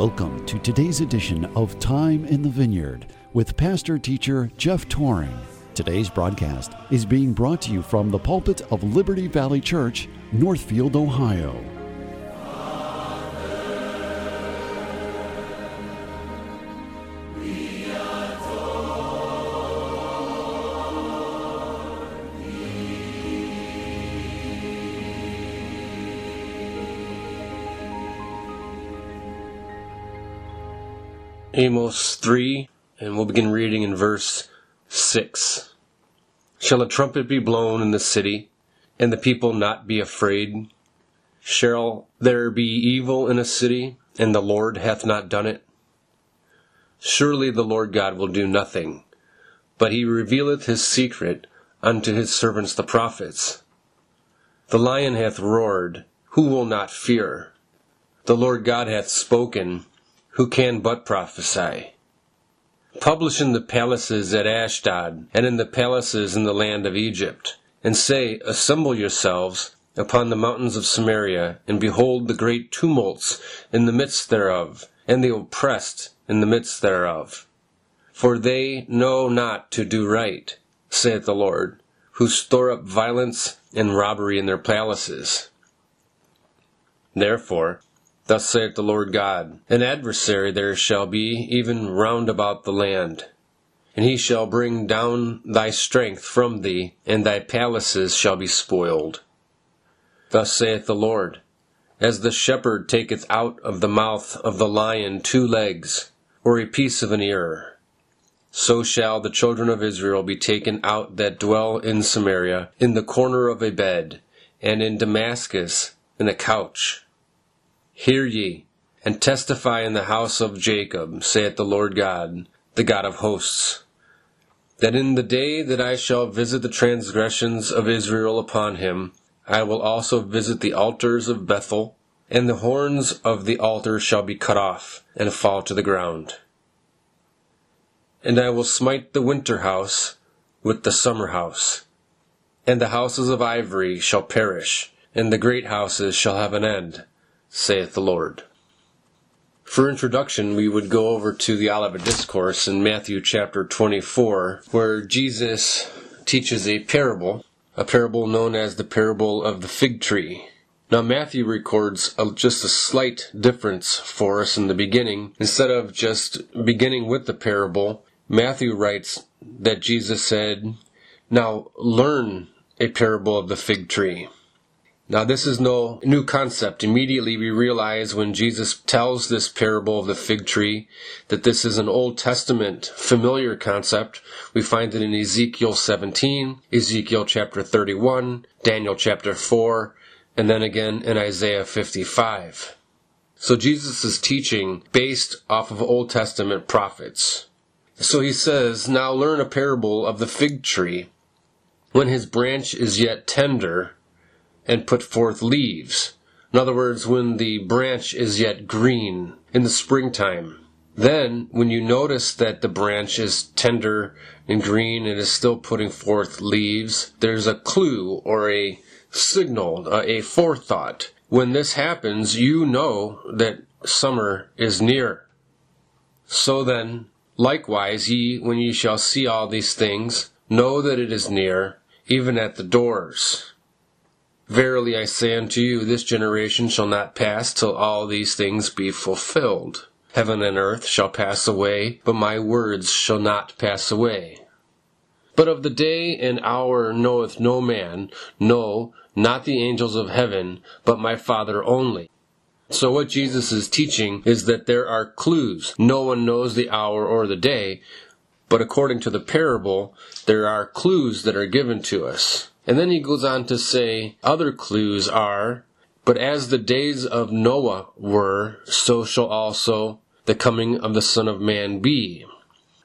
Welcome to today's edition of Time in the Vineyard with pastor teacher Jeff Tauring. Today's broadcast is being brought to you from the pulpit of Liberty Valley Church, Northfield, Ohio. Amos 3, and we'll begin reading in verse 6. Shall a trumpet be blown in the city, and the people not be afraid? Shall there be evil in a city, and the Lord hath not done it? Surely the Lord God will do nothing, but he revealeth his secret unto his servants the prophets. The lion hath roared, who will not fear? The Lord God hath spoken, who can but prophesy? Publish in the palaces at Ashdod, and in the palaces in the land of Egypt, and say, Assemble yourselves upon the mountains of Samaria, and behold the great tumults in the midst thereof, and the oppressed in the midst thereof. For they know not to do right, saith the Lord, who store up violence and robbery in their palaces. Therefore, Thus saith the Lord God, An adversary there shall be even round about the land. And he shall bring down thy strength from thee, and thy palaces shall be spoiled. Thus saith the Lord, As the shepherd taketh out of the mouth of the lion two legs, or a piece of an ear, so shall the children of Israel be taken out that dwell in Samaria, in the corner of a bed, and in Damascus in a couch. Hear ye, and testify in the house of Jacob, saith the Lord God, the God of hosts, that in the day that I shall visit the transgressions of Israel upon him, I will also visit the altars of Bethel, and the horns of the altar shall be cut off, and fall to the ground. And I will smite the winter house with the summer house, and the houses of ivory shall perish, and the great houses shall have an end saith the Lord. For introduction, we would go over to the Olivet Discourse in Matthew chapter 24, where Jesus teaches a parable, a parable known as the parable of the fig tree. Now, Matthew records a, just a slight difference for us in the beginning. Instead of just beginning with the parable, Matthew writes that Jesus said, Now learn a parable of the fig tree. Now, this is no new concept. Immediately, we realize when Jesus tells this parable of the fig tree that this is an Old Testament familiar concept. We find it in Ezekiel 17, Ezekiel chapter 31, Daniel chapter 4, and then again in Isaiah 55. So, Jesus is teaching based off of Old Testament prophets. So he says, Now learn a parable of the fig tree. When his branch is yet tender, and put forth leaves. In other words, when the branch is yet green in the springtime. Then, when you notice that the branch is tender and green and is still putting forth leaves, there's a clue or a signal, uh, a forethought. When this happens, you know that summer is near. So then, likewise, ye, when ye shall see all these things, know that it is near, even at the doors. Verily I say unto you, this generation shall not pass till all these things be fulfilled. Heaven and earth shall pass away, but my words shall not pass away. But of the day and hour knoweth no man, no, not the angels of heaven, but my Father only. So what Jesus is teaching is that there are clues. No one knows the hour or the day, but according to the parable, there are clues that are given to us. And then he goes on to say other clues are, but as the days of Noah were, so shall also the coming of the Son of Man be.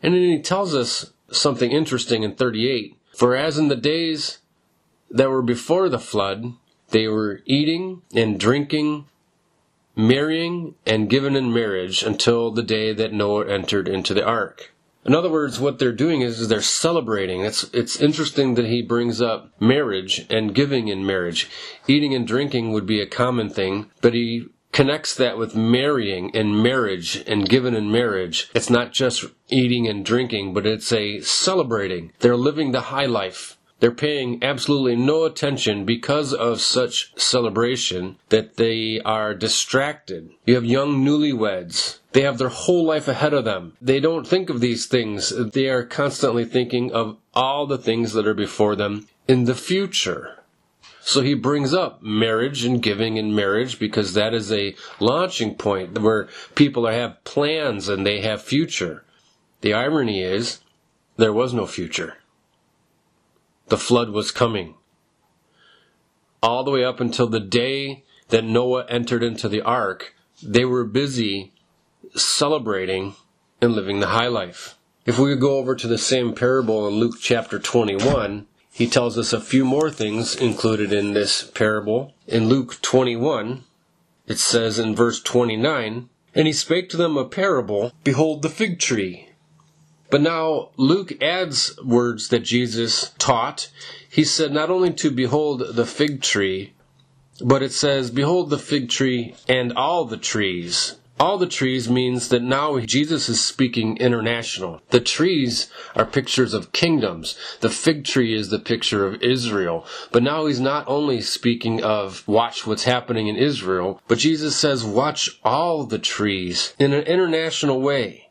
And then he tells us something interesting in 38. For as in the days that were before the flood, they were eating and drinking, marrying and given in marriage until the day that Noah entered into the ark. In other words, what they're doing is, is they're celebrating. It's, it's interesting that he brings up marriage and giving in marriage. Eating and drinking would be a common thing, but he connects that with marrying and marriage and given in marriage. It's not just eating and drinking, but it's a celebrating. They're living the high life. They're paying absolutely no attention because of such celebration that they are distracted. You have young newlyweds. They have their whole life ahead of them. They don't think of these things. They are constantly thinking of all the things that are before them in the future. So he brings up marriage and giving in marriage because that is a launching point where people have plans and they have future. The irony is there was no future. The flood was coming. All the way up until the day that Noah entered into the ark, they were busy celebrating and living the high life. If we go over to the same parable in Luke chapter 21, he tells us a few more things included in this parable. In Luke 21, it says in verse 29, And he spake to them a parable, Behold the fig tree. But now Luke adds words that Jesus taught. He said not only to behold the fig tree, but it says, Behold the fig tree and all the trees. All the trees means that now Jesus is speaking international. The trees are pictures of kingdoms. The fig tree is the picture of Israel. But now he's not only speaking of watch what's happening in Israel, but Jesus says watch all the trees in an international way.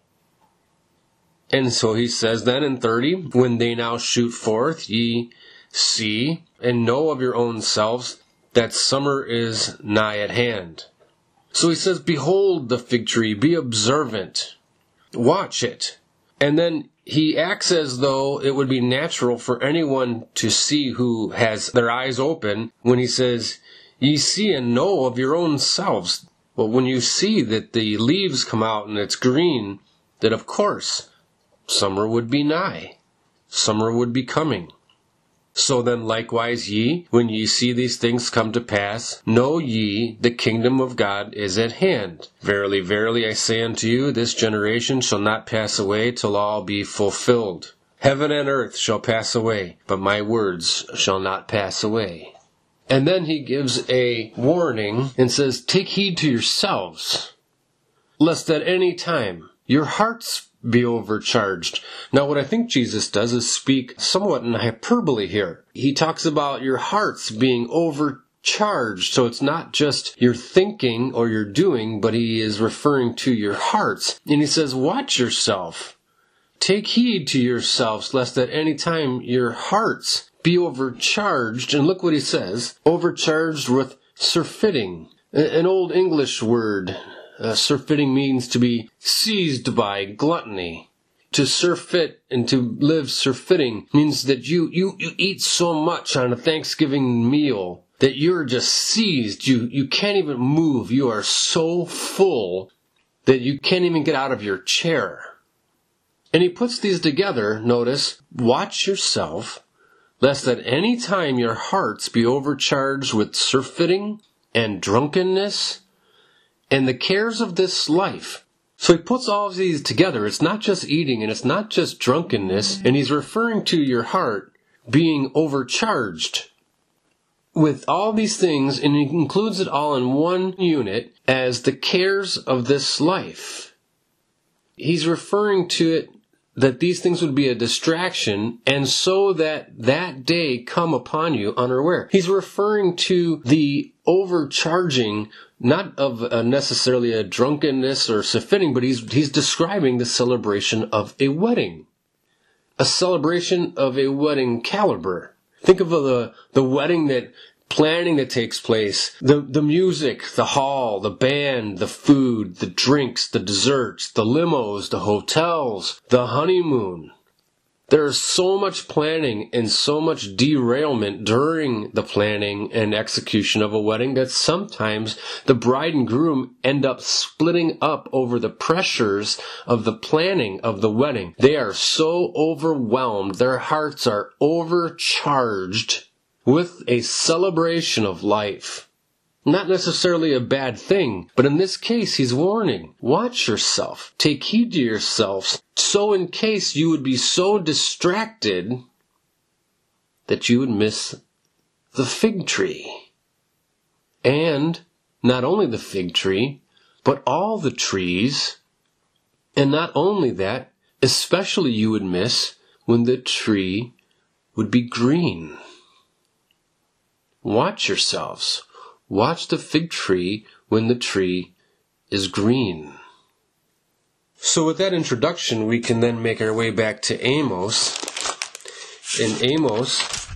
And so he says then in 30, when they now shoot forth, ye see and know of your own selves that summer is nigh at hand. So he says, Behold the fig tree, be observant, watch it. And then he acts as though it would be natural for anyone to see who has their eyes open when he says, Ye see and know of your own selves. Well, when you see that the leaves come out and it's green, that of course summer would be nigh. Summer would be coming. So then likewise ye, when ye see these things come to pass, know ye the kingdom of God is at hand. Verily, verily, I say unto you, this generation shall not pass away till all be fulfilled. Heaven and earth shall pass away, but my words shall not pass away. And then he gives a warning and says, Take heed to yourselves, lest at any time your hearts be overcharged. Now, what I think Jesus does is speak somewhat in hyperbole here. He talks about your hearts being overcharged. So it's not just your thinking or your doing, but he is referring to your hearts. And he says, watch yourself. Take heed to yourselves, lest at any time your hearts be overcharged. And look what he says overcharged with surfeiting, an old English word uh, surfeiting means to be seized by gluttony. To surfeit and to live surfeiting means that you, you, you eat so much on a Thanksgiving meal that you're just seized. You, you can't even move. You are so full that you can't even get out of your chair. And he puts these together, notice, watch yourself, lest at any time your hearts be overcharged with surfeiting and drunkenness and the cares of this life. So he puts all of these together. It's not just eating and it's not just drunkenness. Mm-hmm. And he's referring to your heart being overcharged with all these things and he includes it all in one unit as the cares of this life. He's referring to it that these things would be a distraction and so that that day come upon you unaware. He's referring to the overcharging not of a necessarily a drunkenness or surfeiting, but he's he's describing the celebration of a wedding, a celebration of a wedding caliber. Think of the the wedding that planning that takes place, the the music, the hall, the band, the food, the drinks, the desserts, the limos, the hotels, the honeymoon. There's so much planning and so much derailment during the planning and execution of a wedding that sometimes the bride and groom end up splitting up over the pressures of the planning of the wedding. They are so overwhelmed, their hearts are overcharged with a celebration of life not necessarily a bad thing, but in this case, he's warning. Watch yourself. Take heed to yourselves. So in case you would be so distracted that you would miss the fig tree. And not only the fig tree, but all the trees. And not only that, especially you would miss when the tree would be green. Watch yourselves. Watch the fig tree when the tree is green. So, with that introduction, we can then make our way back to Amos. In Amos,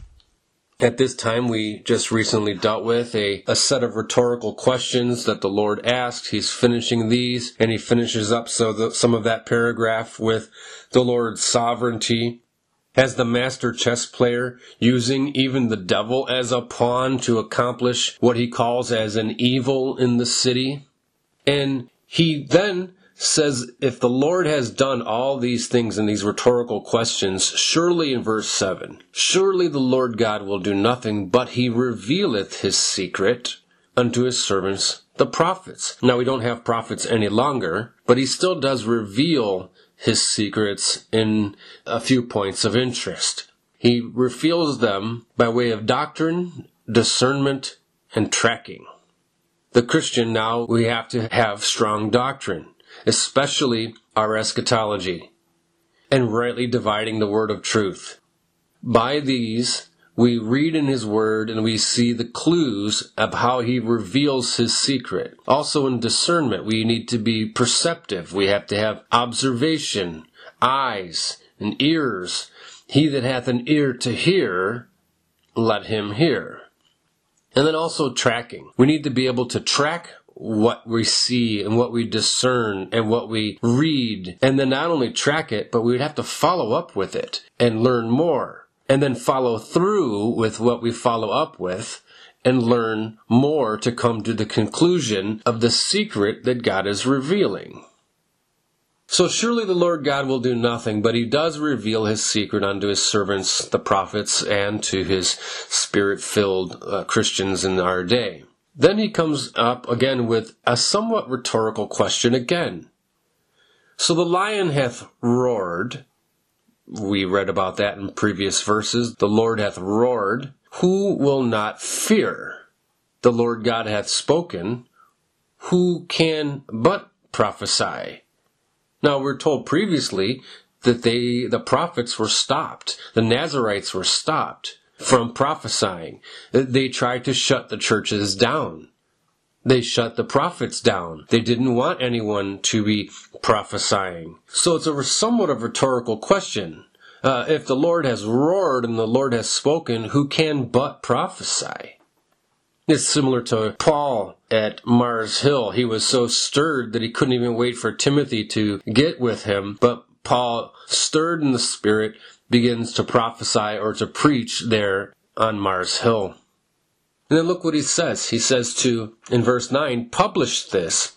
at this time, we just recently dealt with a, a set of rhetorical questions that the Lord asked. He's finishing these, and he finishes up so the, some of that paragraph with the Lord's sovereignty as the master chess player, using even the devil as a pawn to accomplish what he calls as an evil in the city. And he then says, if the Lord has done all these things in these rhetorical questions, surely in verse 7, surely the Lord God will do nothing, but he revealeth his secret unto his servants, the prophets. Now we don't have prophets any longer, but he still does reveal his secrets in a few points of interest. He reveals them by way of doctrine, discernment, and tracking. The Christian now, we have to have strong doctrine especially our eschatology, and rightly dividing the word of truth. By these, we read in his word and we see the clues of how he reveals his secret. Also in discernment, we need to be perceptive. We have to have observation, eyes, and ears. He that hath an ear to hear, let him hear. And then also tracking. We need to be able to track what we see and what we discern and what we read, and then not only track it, but we would have to follow up with it and learn more, and then follow through with what we follow up with and learn more to come to the conclusion of the secret that God is revealing. So surely the Lord God will do nothing, but he does reveal his secret unto his servants, the prophets, and to his spirit filled uh, Christians in our day. Then he comes up again with a somewhat rhetorical question again. So the lion hath roared. We read about that in previous verses. The Lord hath roared. Who will not fear? The Lord God hath spoken. Who can but prophesy? Now we're told previously that they, the prophets were stopped. The Nazarites were stopped from prophesying. They tried to shut the churches down. They shut the prophets down. They didn't want anyone to be prophesying. So it's a somewhat of a rhetorical question. Uh, if the Lord has roared and the Lord has spoken, who can but prophesy? It's similar to Paul at Mars Hill. He was so stirred that he couldn't even wait for Timothy to get with him, but Paul, stirred in the Spirit, begins to prophesy or to preach there on Mars Hill. And then look what he says. He says to, in verse 9, publish this,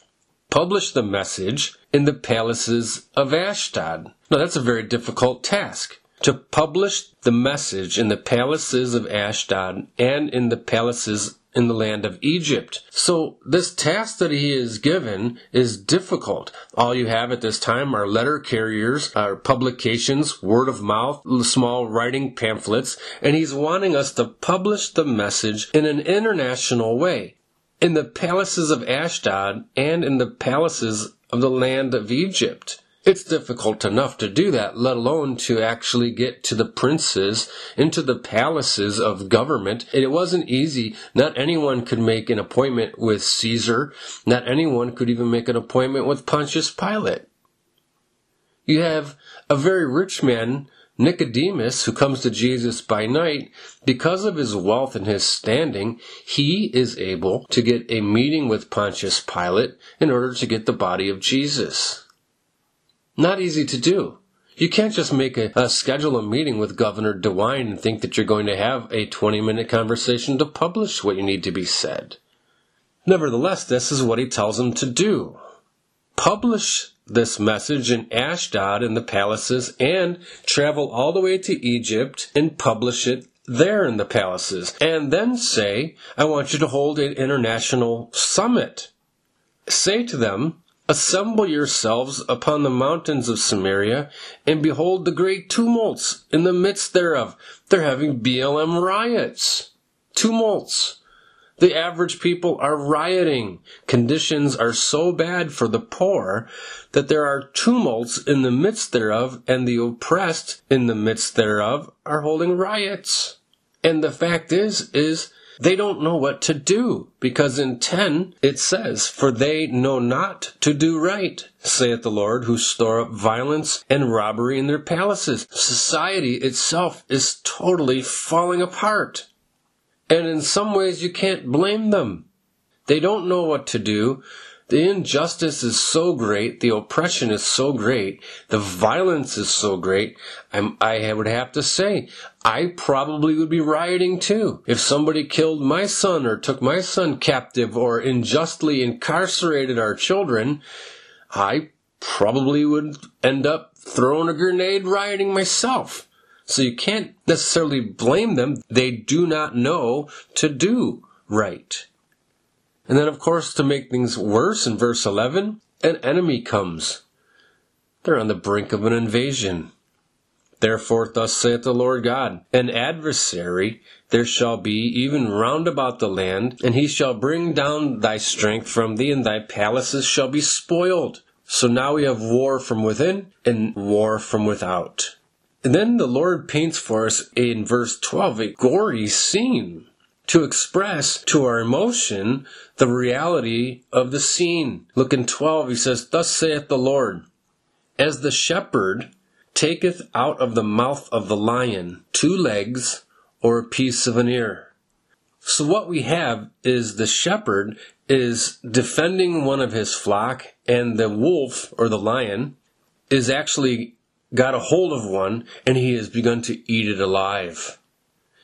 publish the message in the palaces of Ashdod. Now that's a very difficult task. To publish the message in the palaces of Ashdod and in the palaces in the land of Egypt. So this task that he is given is difficult. All you have at this time are letter carriers, are publications, word of mouth, small writing pamphlets, and he's wanting us to publish the message in an international way. In the palaces of Ashdod and in the palaces of the land of Egypt. It's difficult enough to do that, let alone to actually get to the princes, into the palaces of government. It wasn't easy. Not anyone could make an appointment with Caesar. Not anyone could even make an appointment with Pontius Pilate. You have a very rich man, Nicodemus, who comes to Jesus by night. Because of his wealth and his standing, he is able to get a meeting with Pontius Pilate in order to get the body of Jesus. Not easy to do. You can't just make a, a, schedule a meeting with Governor DeWine and think that you're going to have a 20 minute conversation to publish what you need to be said. Nevertheless, this is what he tells them to do. Publish this message in Ashdod in the palaces and travel all the way to Egypt and publish it there in the palaces. And then say, I want you to hold an international summit. Say to them, Assemble yourselves upon the mountains of Samaria, and behold the great tumults in the midst thereof. They're having BLM riots. Tumults. The average people are rioting. Conditions are so bad for the poor that there are tumults in the midst thereof, and the oppressed in the midst thereof are holding riots. And the fact is, is they don't know what to do, because in 10 it says, For they know not to do right, saith the Lord, who store up violence and robbery in their palaces. Society itself is totally falling apart. And in some ways, you can't blame them. They don't know what to do. The injustice is so great. The oppression is so great. The violence is so great. I'm, i would have to say, I probably would be rioting too. If somebody killed my son or took my son captive or unjustly incarcerated our children, I probably would end up throwing a grenade rioting myself. So you can't necessarily blame them. They do not know to do right. And then, of course, to make things worse, in verse 11, an enemy comes. They're on the brink of an invasion. Therefore, thus saith the Lord God, an adversary there shall be even round about the land, and he shall bring down thy strength from thee, and thy palaces shall be spoiled. So now we have war from within and war from without. And then the Lord paints for us in verse 12 a gory scene to express to our emotion the reality of the scene. Look in 12, he says, Thus saith the Lord, As the shepherd taketh out of the mouth of the lion two legs or a piece of an ear. So what we have is the shepherd is defending one of his flock and the wolf or the lion is actually got a hold of one and he has begun to eat it alive.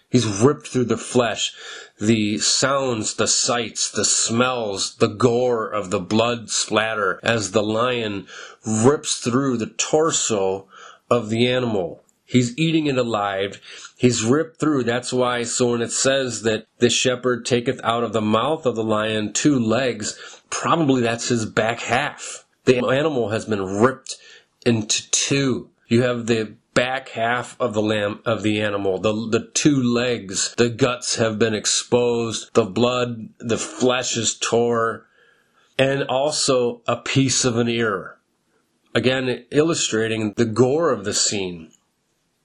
He's ripped through the flesh, the sounds, the sights, the smells, the gore of the blood splatter as the lion rips through the torso of the animal. He's eating it alive. He's ripped through. That's why, so when it says that the shepherd taketh out of the mouth of the lion two legs, probably that's his back half. The animal has been ripped into two. You have the back half of the lamb of the animal, the the two legs, the guts have been exposed, the blood, the flesh is tore, and also a piece of an ear. Again, illustrating the gore of the scene.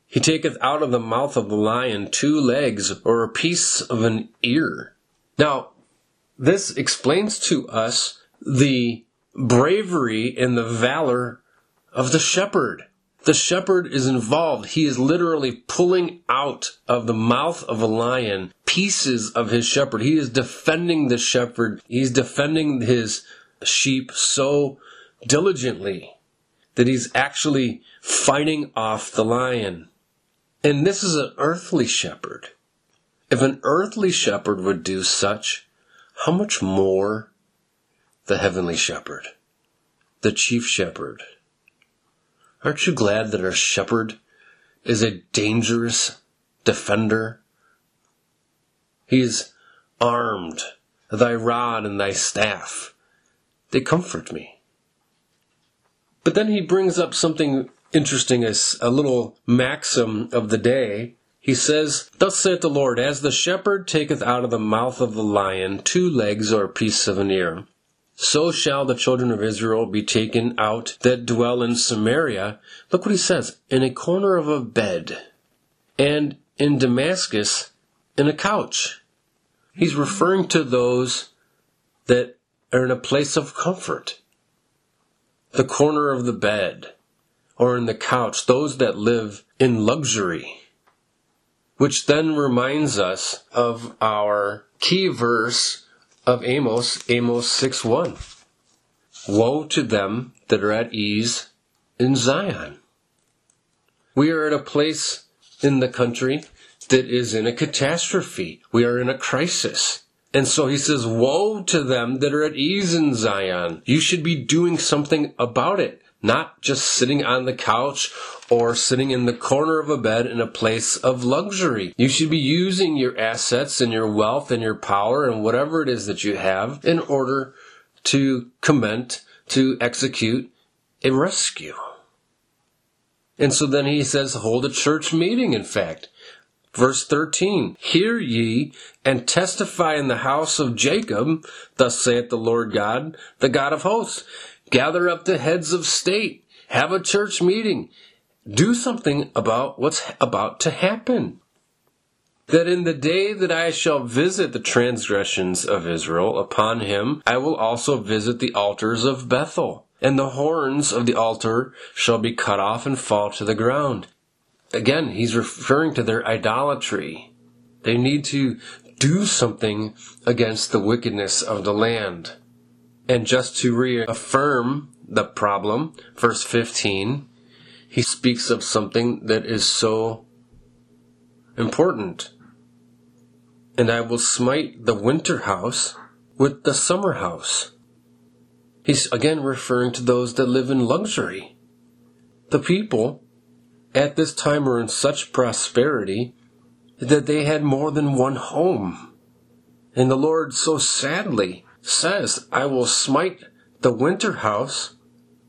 He taketh out of the mouth of the lion two legs or a piece of an ear. Now, this explains to us the bravery and the valor of the shepherd. The shepherd is involved. He is literally pulling out of the mouth of a lion pieces of his shepherd. He is defending the shepherd. He's defending his sheep so diligently that he's actually fighting off the lion. And this is an earthly shepherd. If an earthly shepherd would do such, how much more the heavenly shepherd, the chief shepherd? Aren't you glad that our shepherd is a dangerous defender? He is armed, thy rod and thy staff. They comfort me. But then he brings up something interesting as a little maxim of the day. He says, Thus saith the Lord, as the shepherd taketh out of the mouth of the lion two legs or a piece of an ear, so shall the children of Israel be taken out that dwell in Samaria. Look what he says in a corner of a bed, and in Damascus in a couch. He's referring to those that are in a place of comfort. The corner of the bed, or in the couch, those that live in luxury. Which then reminds us of our key verse of Amos, Amos 6 1. Woe to them that are at ease in Zion. We are at a place in the country that is in a catastrophe. We are in a crisis. And so he says, Woe to them that are at ease in Zion. You should be doing something about it, not just sitting on the couch or sitting in the corner of a bed in a place of luxury. You should be using your assets and your wealth and your power and whatever it is that you have in order to comment, to execute a rescue. And so then he says, hold a church meeting, in fact. Verse 13 Hear ye and testify in the house of Jacob, thus saith the Lord God, the God of hosts. Gather up the heads of state, have a church meeting, do something about what's about to happen. That in the day that I shall visit the transgressions of Israel upon him, I will also visit the altars of Bethel, and the horns of the altar shall be cut off and fall to the ground again, he's referring to their idolatry. They need to do something against the wickedness of the land. And just to reaffirm the problem, verse 15, he speaks of something that is so important. And I will smite the winter house with the summer house. He's again referring to those that live in luxury. The people at this time were in such prosperity that they had more than one home. And the Lord so sadly says, I will smite the winter house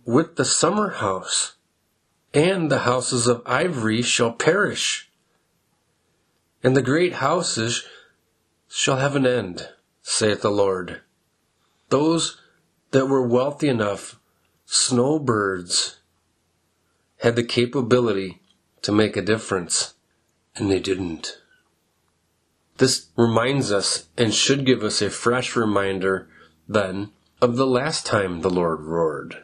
with the summer house, and the houses of ivory shall perish, and the great houses shall have an end, saith the Lord. Those that were wealthy enough, snowbirds, had the capability to make a difference, and they didn't. This reminds us and should give us a fresh reminder, then, of the last time the Lord roared.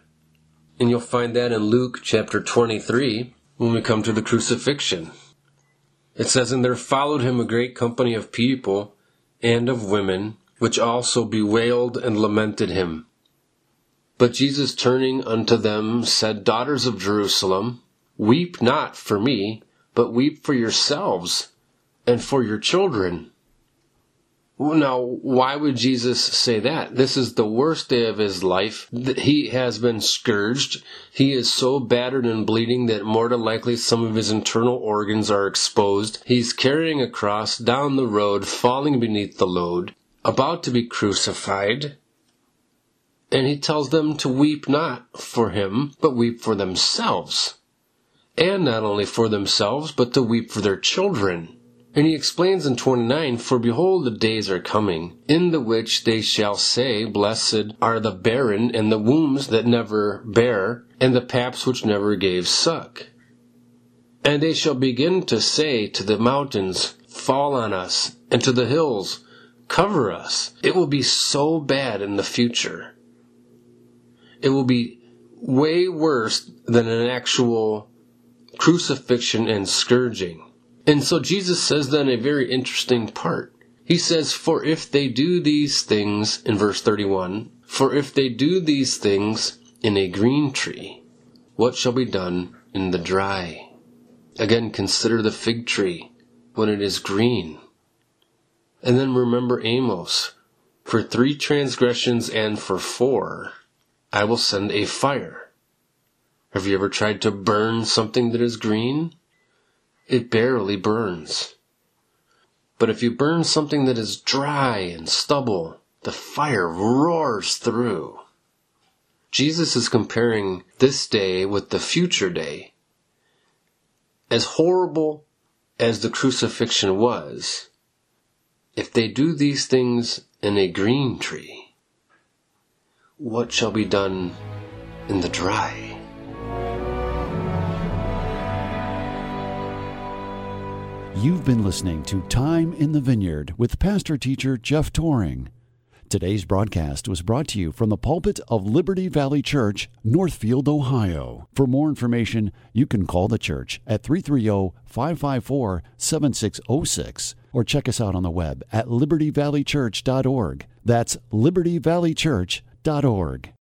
And you'll find that in Luke chapter 23 when we come to the crucifixion. It says, And there followed him a great company of people and of women, which also bewailed and lamented him. But Jesus turning unto them said, Daughters of Jerusalem, weep not for me, but weep for yourselves and for your children. Now, why would Jesus say that? This is the worst day of his life. He has been scourged. He is so battered and bleeding that more than likely some of his internal organs are exposed. He's carrying a cross down the road, falling beneath the load, about to be crucified. And he tells them to weep not for him, but weep for themselves. And not only for themselves, but to weep for their children. And he explains in 29, For behold, the days are coming, in the which they shall say, Blessed are the barren, and the wombs that never bare, and the paps which never gave suck. And they shall begin to say to the mountains, Fall on us, and to the hills, Cover us. It will be so bad in the future it will be way worse than an actual crucifixion and scourging. And so Jesus says then a very interesting part. He says, For if they do these things, in verse 31, for if they do these things in a green tree, what shall be done in the dry? Again, consider the fig tree when it is green. And then remember Amos, for three transgressions and for four, I will send a fire. Have you ever tried to burn something that is green? It barely burns. But if you burn something that is dry and stubble, the fire roars through. Jesus is comparing this day with the future day. As horrible as the crucifixion was, if they do these things in a green tree, what shall be done in the dry? You've been listening to Time in the Vineyard with pastor teacher Jeff Tauring. Today's broadcast was brought to you from the pulpit of Liberty Valley Church, Northfield, Ohio. For more information, you can call the church at 330 554 7606 or check us out on the web at libertyvalleychurch.org. That's libertyvalleychurch.org.